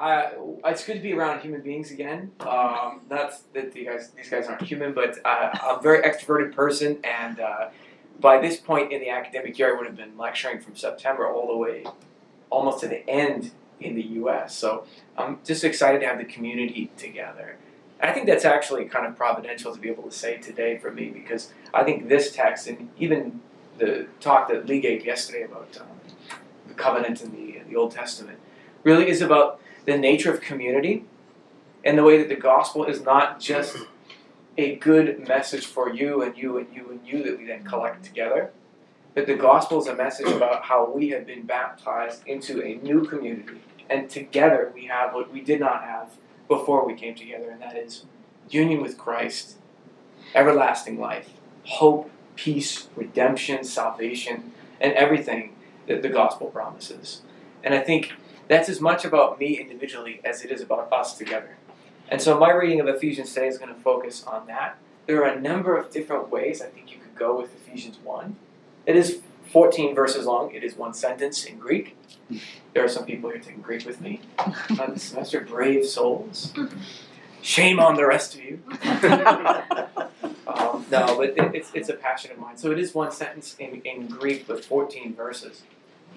I, it's good to be around human beings again. Um, not that you guys, these guys aren't human, but uh, I'm a very extroverted person, and uh, by this point in the academic year, I would have been lecturing from September all the way, almost to the end in the U.S. So I'm just excited to have the community together. I think that's actually kind of providential to be able to say today for me because I think this text and even the talk that Lee gave yesterday about um, the covenant in the, in the Old Testament really is about the nature of community and the way that the gospel is not just a good message for you and you and you and you that we then collect together, but the gospel is a message about how we have been baptized into a new community and together we have what we did not have before we came together, and that is union with Christ, everlasting life, hope, peace, redemption, salvation, and everything that the gospel promises. And I think that's as much about me individually as it is about us together. And so my reading of Ephesians today is going to focus on that. There are a number of different ways I think you could go with Ephesians 1. It is 14 verses long, it is one sentence in Greek. There are some people here taking Greek with me on this semester, brave souls. Shame on the rest of you. um, no, but it, it's, it's a passion of mine. So it is one sentence in, in Greek with 14 verses.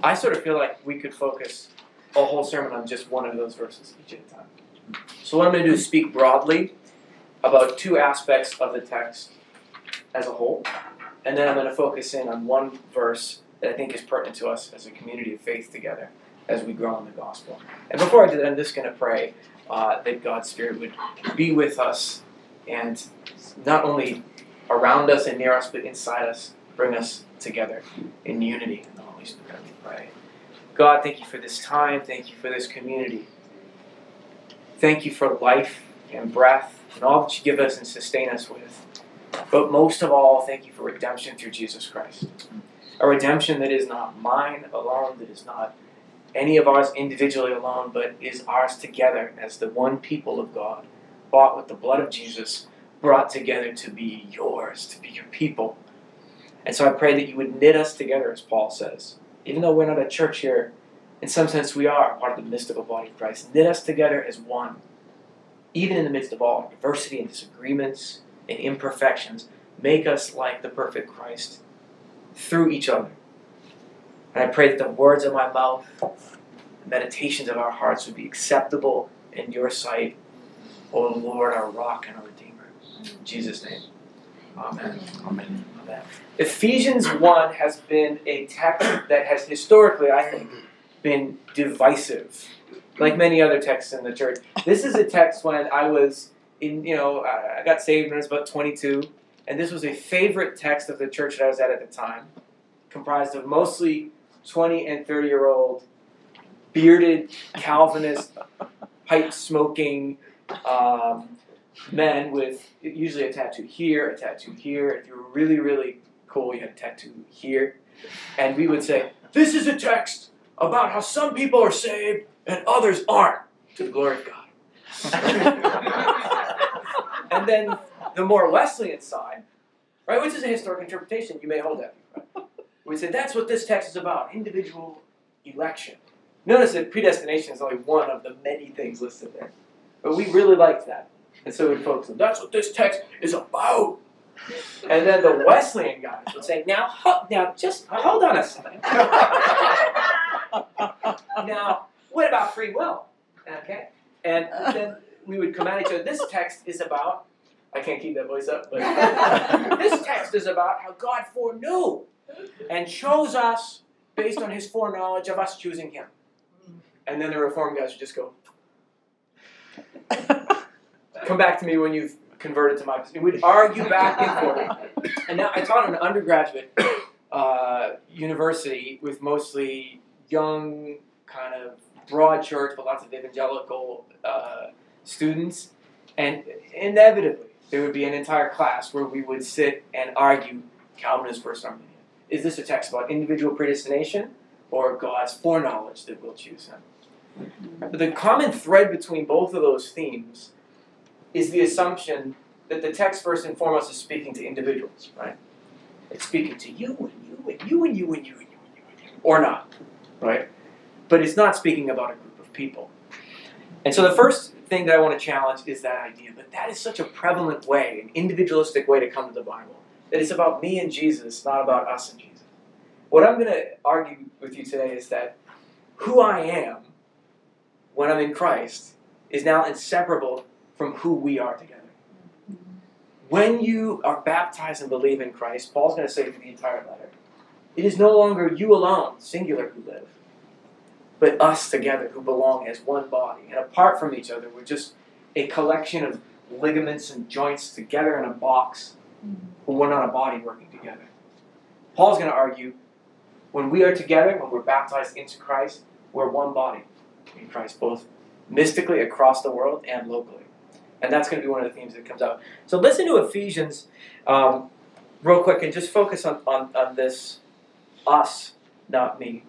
I sort of feel like we could focus a whole sermon on just one of those verses each at a time. So, what I'm going to do is speak broadly about two aspects of the text as a whole, and then I'm going to focus in on one verse that I think is pertinent to us as a community of faith together as we grow in the gospel. And before I do that, I'm just going to pray uh, that God's Spirit would be with us and not only around us and near us, but inside us, bring us together in unity in the Holy Spirit. We pray. God, thank you for this time. Thank you for this community. Thank you for life and breath and all that you give us and sustain us with. But most of all, thank you for redemption through Jesus Christ. A redemption that is not mine alone, that is not any of ours individually alone, but is ours together as the one people of God, bought with the blood of Jesus, brought together to be yours, to be your people. And so I pray that you would knit us together, as Paul says, even though we're not a church here, in some sense we are part of the mystical body of Christ. Knit us together as one, even in the midst of all diversity and disagreements and imperfections. Make us like the perfect Christ through each other. And I pray that the words of my mouth, the meditations of our hearts would be acceptable in your sight, O Lord, our rock and our Redeemer. In Jesus' name. Amen. Amen. Amen. Ephesians 1 has been a text that has historically, I think, been divisive, like many other texts in the church. This is a text when I was in, you know, I got saved when I was about 22, and this was a favorite text of the church that I was at at the time, comprised of mostly 20 and 30 year old bearded Calvinist, pipe smoking um, men with usually a tattoo here, a tattoo here. If you were really, really cool, you had a tattoo here. And we would say, This is a text about how some people are saved and others aren't, to the glory of God. and then the more Wesleyan side, right, which is a historic interpretation, you may hold that. Right? We say that's what this text is about individual election. Notice that predestination is only one of the many things listed there. But we really liked that. And so we focus on that's what this text is about. And then the Wesleyan guys would say, now, now, just hold on a second. now, what about free will? Okay, and then we would come at each other. This text is about. I can't keep that voice up, but this text is about how God foreknew and chose us based on His foreknowledge of us choosing Him. And then the Reform guys would just go, "Come back to me when you've converted to my position. We'd argue back and forth. And now I taught an undergraduate uh, university with mostly young, kind of broad church, but lots of evangelical uh, students. And inevitably, there would be an entire class where we would sit and argue Calvinist versus Arminian. Is this a text about individual predestination or God's foreknowledge that we'll choose Him? But the common thread between both of those themes is the assumption that the text first and foremost is speaking to individuals, right? It's speaking to you and you and you and you and you and you and you and you, or not, right? But it's not speaking about a group of people. And so the first thing that I want to challenge is that idea. But that is such a prevalent way, an individualistic way to come to the Bible. That it's about me and Jesus, not about us and Jesus. What I'm going to argue with you today is that who I am when I'm in Christ is now inseparable from who we are together. When you are baptized and believe in Christ, Paul's going to say through the entire letter, it is no longer you alone, singular, who live, but us together who belong as one body. And apart from each other, we're just a collection of ligaments and joints together in a box, but we're not a body working together. Paul's going to argue when we are together, when we're baptized into Christ, we're one body in Christ, both mystically across the world and locally. And that's going to be one of the themes that comes out. So listen to Ephesians um, real quick and just focus on, on, on this us, not me.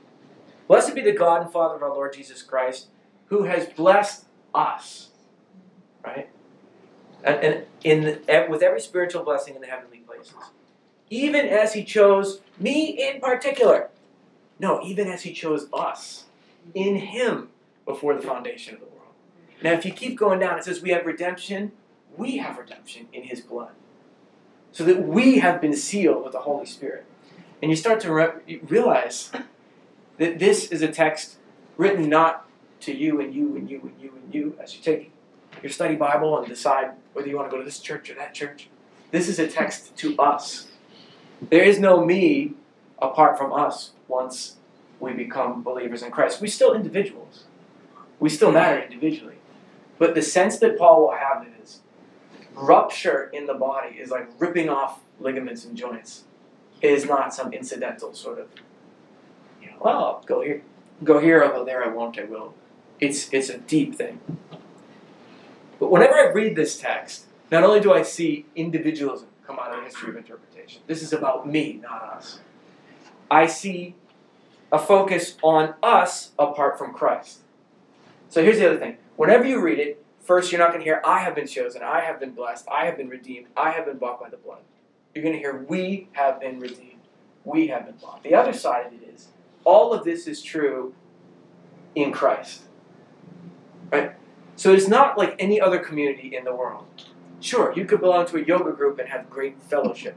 Blessed be the God and Father of our Lord Jesus Christ, who has blessed us, right? And, and in with every spiritual blessing in the heavenly places, even as He chose me in particular. No, even as He chose us in Him before the foundation of the world. Now, if you keep going down, it says we have redemption. We have redemption in His blood. So that we have been sealed with the Holy Spirit. And you start to re- realize that this is a text written not to you and you and you and you and you as you take your study Bible and decide whether you want to go to this church or that church. This is a text to us. There is no me apart from us once we become believers in Christ. We're still individuals. We still matter individually. But the sense that Paul will have is rupture in the body is like ripping off ligaments and joints. It is not some incidental sort of, you know, well, I'll go here, go here, I'll go there, I won't, I will. It's, it's a deep thing. But whenever I read this text, not only do I see individualism come out of the history of interpretation, this is about me, not us. I see a focus on us apart from Christ. So here's the other thing Whenever you read it, first you're not going to hear, I have been chosen, I have been blessed, I have been redeemed, I have been bought by the blood. You're going to hear, we have been redeemed, we have been bought. The other side of it is, all of this is true in Christ. Right? So it's not like any other community in the world. Sure, you could belong to a yoga group and have great fellowship.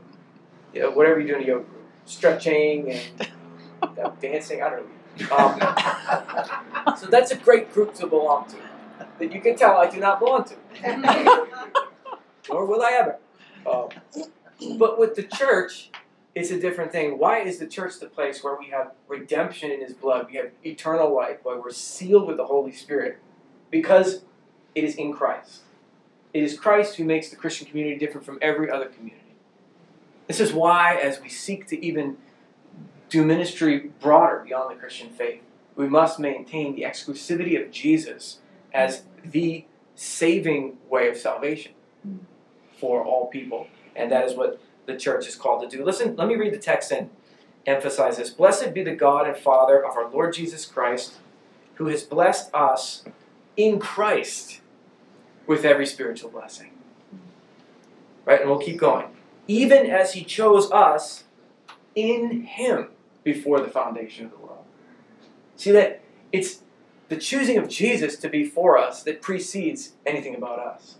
You know, whatever you do in a yoga group. Stretching and dancing, I don't know. Um, so that's a great group to belong to that you can tell I do not belong to. Nor will I ever. Um, but with the church, it's a different thing. Why is the church the place where we have redemption in His blood? We have eternal life, where we're sealed with the Holy Spirit? Because it is in Christ. It is Christ who makes the Christian community different from every other community. This is why, as we seek to even do ministry broader beyond the Christian faith, we must maintain the exclusivity of Jesus as the saving way of salvation for all people. And that is what the church is called to do. Listen, let me read the text and emphasize this. Blessed be the God and Father of our Lord Jesus Christ, who has blessed us in Christ with every spiritual blessing. Right? And we'll keep going. Even as he chose us in him before the foundation of the world. See that it's the choosing of Jesus to be for us that precedes anything about us.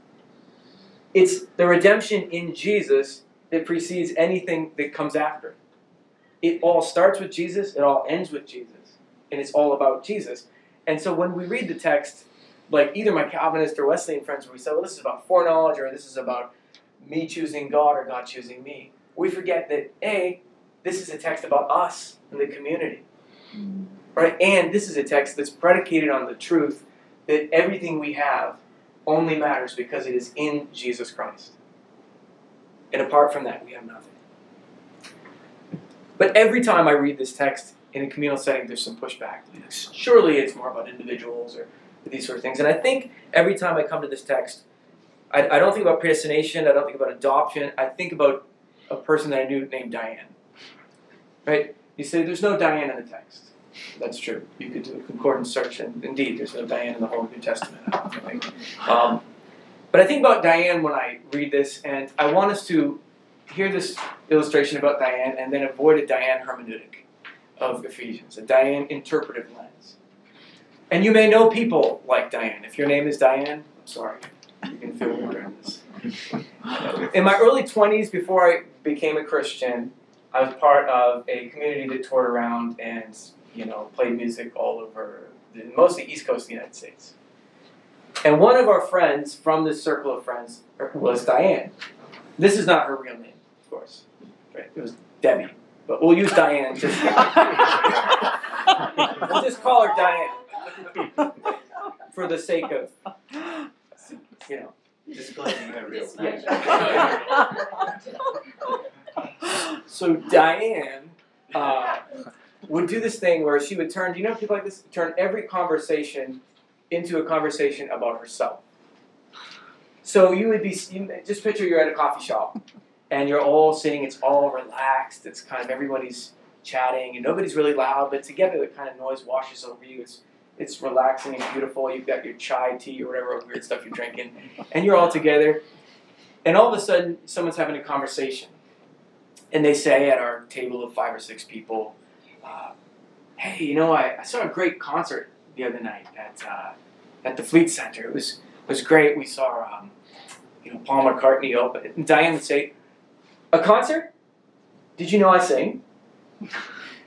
It's the redemption in Jesus that precedes anything that comes after. It all starts with Jesus, it all ends with Jesus, and it's all about Jesus. And so when we read the text, like either my Calvinist or Wesleyan friends, where we say, well, this is about foreknowledge, or this is about me choosing God or God choosing me, we forget that A, this is a text about us and the community. Mm-hmm. Right? And this is a text that's predicated on the truth that everything we have only matters because it is in Jesus Christ. And apart from that, we have nothing. But every time I read this text in a communal setting, there's some pushback. Surely it's more about individuals or these sort of things. And I think every time I come to this text, I, I don't think about predestination, I don't think about adoption, I think about a person that I knew named Diane. Right? You say there's no Diane in the text. That's true. You could do a concordance search, and indeed, there's no Diane in the whole New Testament. I. Um, but I think about Diane when I read this, and I want us to hear this illustration about Diane and then avoid a Diane hermeneutic of Ephesians, a Diane interpretive lens. And you may know people like Diane. If your name is Diane, I'm sorry. You can feel warned on this. In my early 20s, before I became a Christian, I was part of a community that toured around and, you know, played music all over, the, mostly East Coast of the United States. And one of our friends from this circle of friends was Diane. This is not her real name, of course. Right? It was Debbie. But we'll use Diane just we'll just call her Diane. For the sake of you know. Disclaiming her real name. So Diane uh, would do this thing where she would turn, do you know people like this? Turn every conversation into a conversation about herself. So you would be, just picture you're at a coffee shop and you're all sitting, it's all relaxed, it's kind of everybody's chatting and nobody's really loud, but together the kind of noise washes over you. It's, it's relaxing and beautiful. You've got your chai tea or whatever weird stuff you're drinking, and you're all together. And all of a sudden, someone's having a conversation and they say at our table of five or six people, uh, "Hey, you know, I, I saw a great concert the other night at uh, at the Fleet Center. It was was great. We saw um, you know Paul McCartney open." And Diane would say, "A concert? Did you know I sing?"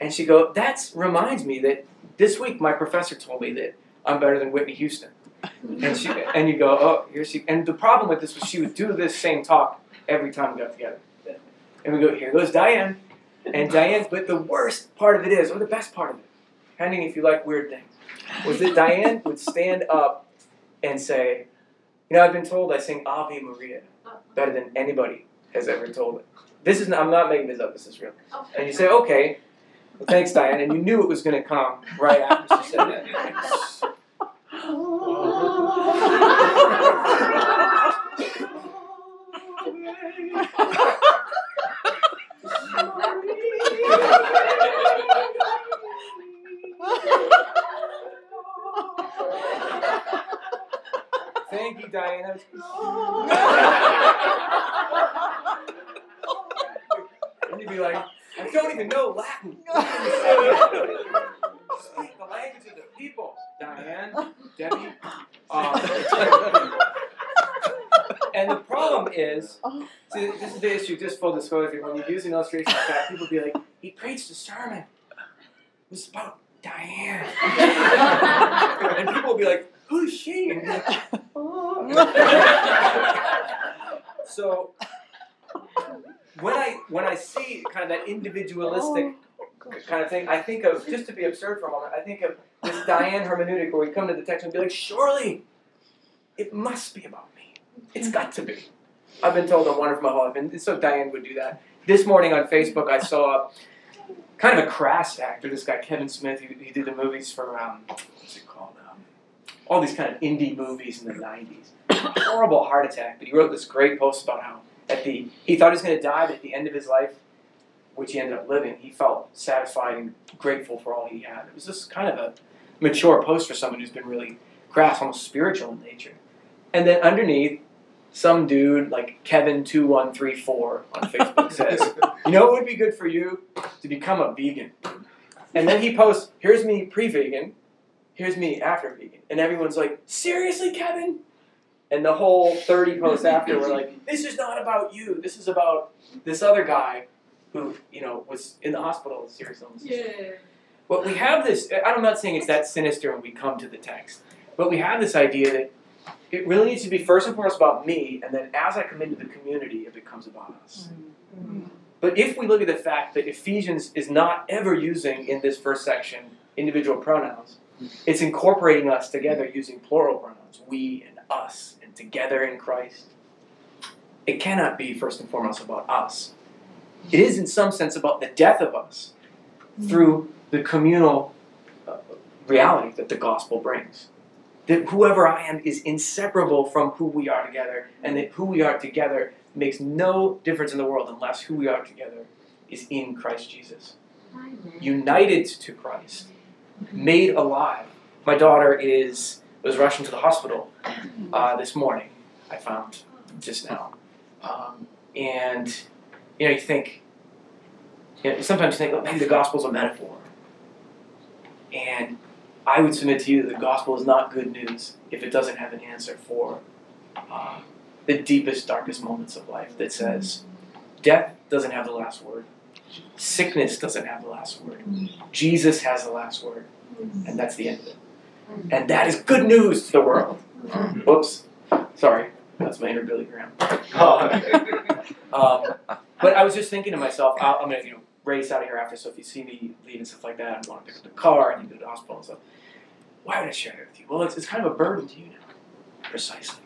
And she go, "That reminds me that this week my professor told me that I'm better than Whitney Houston." And she and you go, "Oh, here she." And the problem with this was she would do this same talk every time we got together. And we go, here goes Diane. And Diane, but the worst part of it is, or the best part of it, depending if you like weird things, was that Diane would stand up and say, You know, I've been told I sing Ave Maria better than anybody has ever told it. This is not, I'm not making this up, this is real. And you say, Okay, well, thanks, Diane. And you knew it was going to come right after she said that. Thank you, Diana. And you'd be like, I don't even know Latin. Speak the language of the people, Diane, Debbie. Um, and the problem is, see, this is the issue, just full disclosure, when you use an illustration like that, people be like, he preached a sermon. It was about Diane. and people will be like, who's she? And you're oh. so when I when I see kind of that individualistic oh, kind of thing, I think of just to be absurd for a moment. I think of this Diane hermeneutic where we come to the text and be like, surely it must be about me. It's got to be. I've been told I'm wonderful my whole life, and so Diane would do that. This morning on Facebook, I saw kind of a crass actor. This guy Kevin Smith. He, he did the movies for um, what's it called? Um, all these kind of indie movies in the '90s. Horrible heart attack, but he wrote this great post about how at the he thought he was going to die, but at the end of his life, which he ended up living, he felt satisfied and grateful for all he had. It was just kind of a mature post for someone who's been really crass, almost spiritual in nature. And then underneath, some dude like Kevin two one three four on Facebook says, "You know what would be good for you to become a vegan." And then he posts, "Here's me pre-vegan, here's me after vegan," and everyone's like, "Seriously, Kevin?" And the whole thirty posts after were like, "This is not about you. This is about this other guy who you know was in the hospital with serious illness." Yeah. But we have this, I'm not saying it's that sinister when we come to the text, but we have this idea that it really needs to be first and foremost about me, and then as I come into the community, it becomes about us. But if we look at the fact that Ephesians is not ever using in this first section individual pronouns, it's incorporating us together using plural pronouns, we and us, and together in Christ. It cannot be first and foremost about us. It is, in some sense, about the death of us through the communal uh, reality that the gospel brings. That whoever I am is inseparable from who we are together, and that who we are together makes no difference in the world unless who we are together is in Christ Jesus. United to Christ, made alive. My daughter is was rushing to the hospital uh, this morning. I found just now, um, and you know you think. You know, sometimes you think, well, maybe the gospel's a metaphor. And I would submit to you that the gospel is not good news if it doesn't have an answer for uh, the deepest, darkest moments of life that says death doesn't have the last word, sickness doesn't have the last word, Jesus has the last word, and that's the end of it. And that is good news to the world. Whoops. Sorry. That's my inner Billy Graham. Um, but I was just thinking to myself, i I'm going to you know, race out of here after, so if you see me leave and stuff like that, I'm going to pick up the car and you go to the hospital and stuff. Why would I share it with you? Well, it's, it's kind of a burden to you now. Precisely.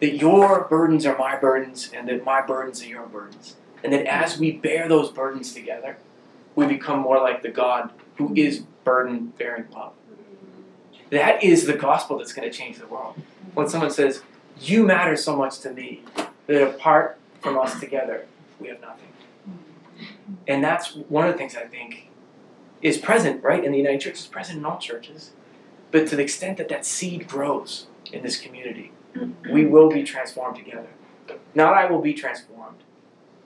That your burdens are my burdens and that my burdens are your burdens. And that as we bear those burdens together, we become more like the God who is burden bearing love. That is the gospel that's going to change the world. When someone says, You matter so much to me, that apart from us together, we have nothing. And that's one of the things I think is present, right, in the United Church, is present in all churches. But to the extent that that seed grows in this community, we mm-hmm. will be transformed together. Not I will be transformed.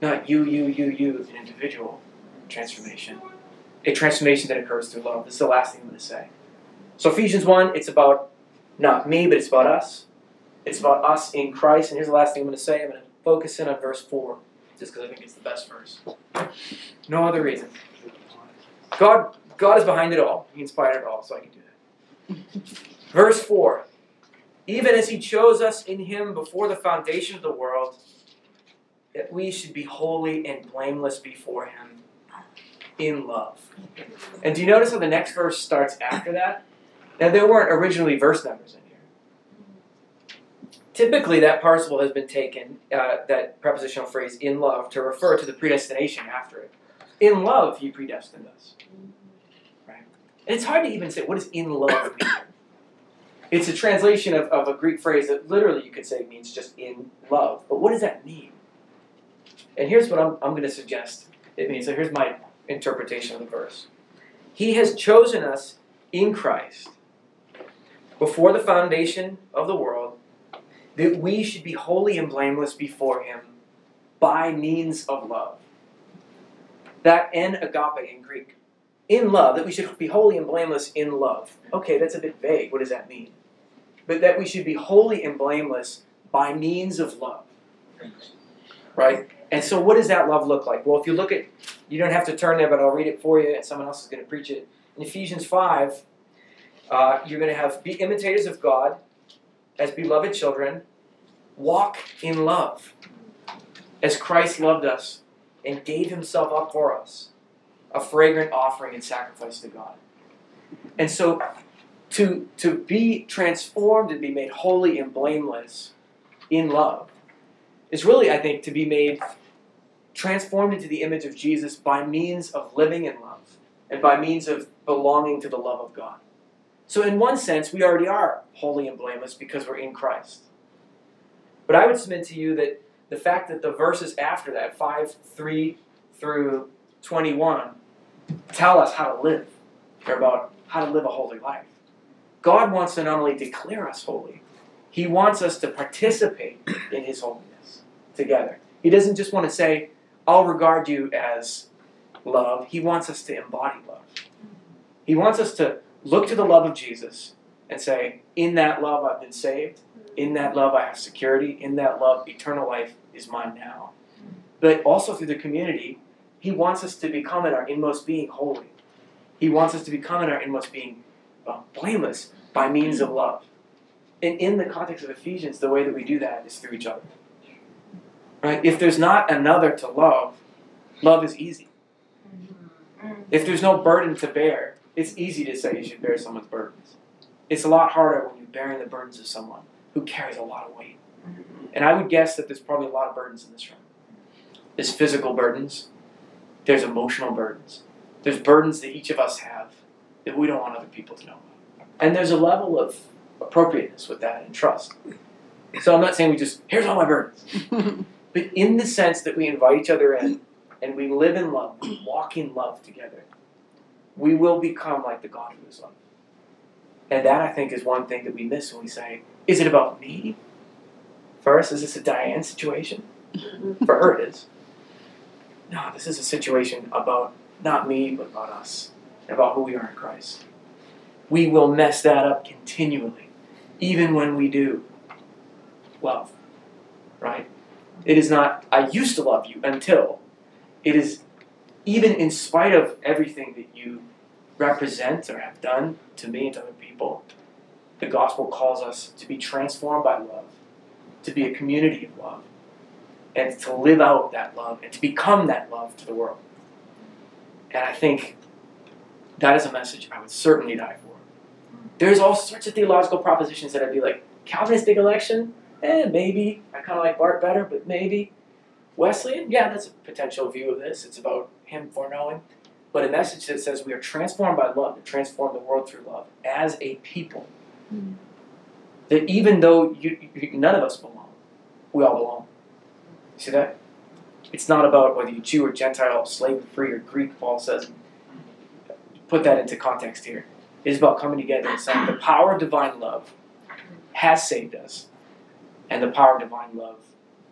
Not you, you, you, you, an individual transformation. A transformation that occurs through love. This is the last thing I'm going to say. So Ephesians 1, it's about not me, but it's about us. It's about us in Christ. And here's the last thing I'm going to say. I'm going to focus in on verse 4, just because I think it's the best verse. No other reason. God, God is behind it all. He inspired it all, so I can do that. verse 4. Even as he chose us in him before the foundation of the world, that we should be holy and blameless before him in love. And do you notice how the next verse starts after that? Now, there weren't originally verse numbers in here. Typically, that participle has been taken, uh, that prepositional phrase, in love, to refer to the predestination after it. In love, he predestined us. Right? And it's hard to even say, what does in love mean? It's a translation of, of a Greek phrase that literally you could say means just in love. But what does that mean? And here's what I'm, I'm going to suggest it means. So here's my interpretation of the verse He has chosen us in Christ before the foundation of the world that we should be holy and blameless before Him by means of love. That en agape in Greek. In love, that we should be holy and blameless in love. Okay, that's a bit vague. What does that mean? But that we should be holy and blameless by means of love. Right? And so, what does that love look like? Well, if you look at, you don't have to turn there, but I'll read it for you, and someone else is going to preach it. In Ephesians 5, uh, you're going to have be imitators of God as beloved children, walk in love as Christ loved us and gave himself up for us, a fragrant offering and sacrifice to God. And so, to, to be transformed and be made holy and blameless in love is really, I think, to be made transformed into the image of Jesus by means of living in love and by means of belonging to the love of God. So, in one sense, we already are holy and blameless because we're in Christ. But I would submit to you that the fact that the verses after that, 5 3 through 21, tell us how to live. They're about how to live a holy life. God wants to not only declare us holy, He wants us to participate in His holiness together. He doesn't just want to say, I'll regard you as love. He wants us to embody love. He wants us to look to the love of Jesus and say, In that love I've been saved. In that love I have security. In that love, eternal life is mine now. But also through the community, He wants us to become in our inmost being holy. He wants us to become in our inmost being uh, blameless by means of love. And in the context of Ephesians, the way that we do that is through each other. Right? If there's not another to love, love is easy. If there's no burden to bear, it's easy to say you should bear someone's burdens. It's a lot harder when you're bearing the burdens of someone who carries a lot of weight. And I would guess that there's probably a lot of burdens in this room. There's physical burdens, there's emotional burdens, there's burdens that each of us have that we don't want other people to know about. And there's a level of appropriateness with that and trust. So I'm not saying we just, here's all my burdens. but in the sense that we invite each other in and we live in love, we walk in love together, we will become like the God who is love. And that I think is one thing that we miss when we say, is it about me? First, is this a Diane situation? Mm-hmm. For her, it is. No, this is a situation about not me, but about us, and about who we are in Christ. we will mess that up continually, even when we do love. Right? It is not, I used to love you until. It is, even in spite of everything that you represent or have done to me and to other people, the gospel calls us to be transformed by love, to be a community of love, and to live out that love and to become that love to the world. And I think that is a message I would certainly die for. There's all sorts of theological propositions that I'd be like, Calvinistic election? Eh, maybe. I kind of like Barth better, but maybe. Wesleyan? Yeah, that's a potential view of this. It's about him foreknowing. But a message that says we are transformed by love, to transform the world through love as a people. Mm. That even though you, you, none of us belong, we all belong. See that? It's not about whether you're Jew or Gentile, slave or free or Greek, Paul says. Put that into context here. It is about coming together and saying the power of divine love has saved us, and the power of divine love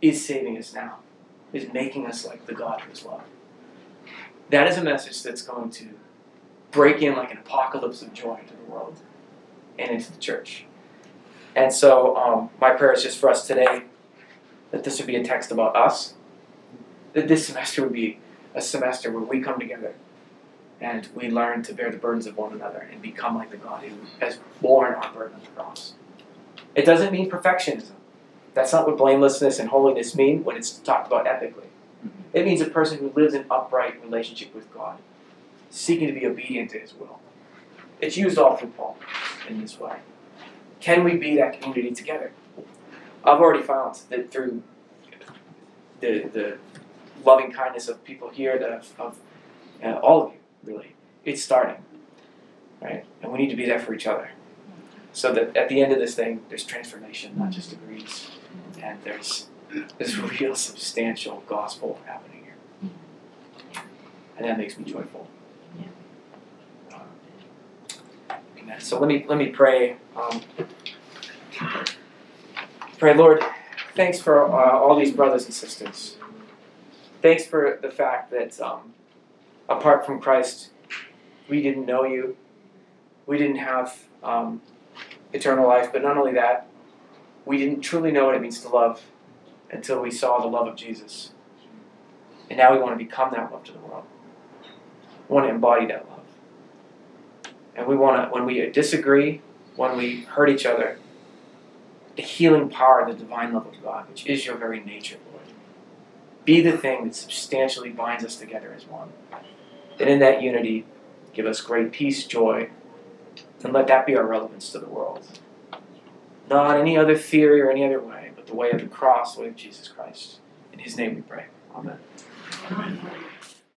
is saving us now, is making us like the God who is love. That is a message that's going to break in like an apocalypse of joy to the world and into the church. And so, um, my prayer is just for us today that this would be a text about us, that this semester would be a semester where we come together and we learn to bear the burdens of one another and become like the God who has borne our burden on the cross. It doesn't mean perfectionism. That's not what blamelessness and holiness mean when it's talked about ethically. It means a person who lives in upright relationship with God, seeking to be obedient to His will. It's used all through Paul in this way. Can we be that community together? I've already found that through the, the loving kindness of people here, that of, of uh, all of you, really, it's starting, right? And we need to be there for each other, so that at the end of this thing, there's transformation, not just degrees, and there's this real substantial gospel happening here, and that makes me joyful. Amen. So let me let me pray. Um, pray, Lord. Thanks for uh, all these brothers and sisters. Thanks for the fact that um, apart from Christ, we didn't know you. We didn't have um, eternal life. But not only that, we didn't truly know what it means to love until we saw the love of Jesus. And now we want to become that love to the world. We want to embody that love. And we want to, when we disagree, when we hurt each other, the healing power of the divine love of God, which is your very nature, Lord, be the thing that substantially binds us together as one. And in that unity, give us great peace, joy, and let that be our relevance to the world. Not any other theory or any other way, the way of the cross, the way of Jesus Christ. In his name we pray. Amen.